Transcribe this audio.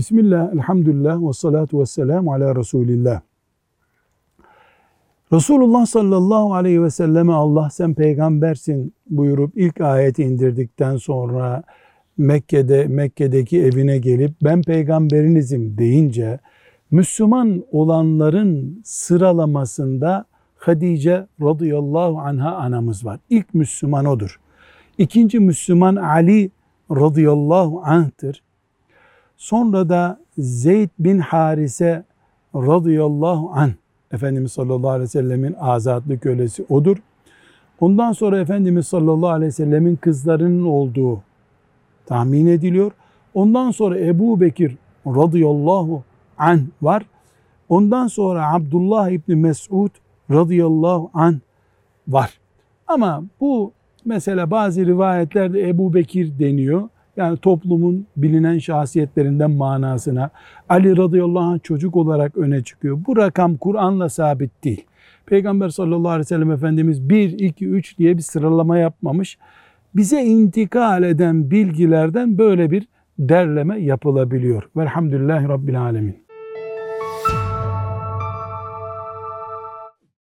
Bismillah, elhamdülillah ve salatu ve selamu ala Resulillah. Resulullah sallallahu aleyhi ve selleme Allah sen peygambersin buyurup ilk ayeti indirdikten sonra Mekke'de Mekke'deki evine gelip ben peygamberinizim deyince Müslüman olanların sıralamasında Hadice radıyallahu anha anamız var. İlk Müslüman odur. İkinci Müslüman Ali radıyallahu anh'tır. Sonra da Zeyd bin Harise radıyallahu anh Efendimiz sallallahu aleyhi ve sellemin azatlı kölesi odur. Ondan sonra Efendimiz sallallahu aleyhi ve sellemin kızlarının olduğu tahmin ediliyor. Ondan sonra Ebu Bekir radıyallahu anh var. Ondan sonra Abdullah İbni Mesud radıyallahu anh var. Ama bu mesela bazı rivayetlerde Ebu Bekir deniyor. Yani toplumun bilinen şahsiyetlerinden manasına Ali radıyallahu anh çocuk olarak öne çıkıyor. Bu rakam Kur'an'la sabit değil. Peygamber sallallahu aleyhi ve sellem Efendimiz 1, 2, 3 diye bir sıralama yapmamış. Bize intikal eden bilgilerden böyle bir derleme yapılabiliyor. Velhamdülillahi Rabbil Alemin.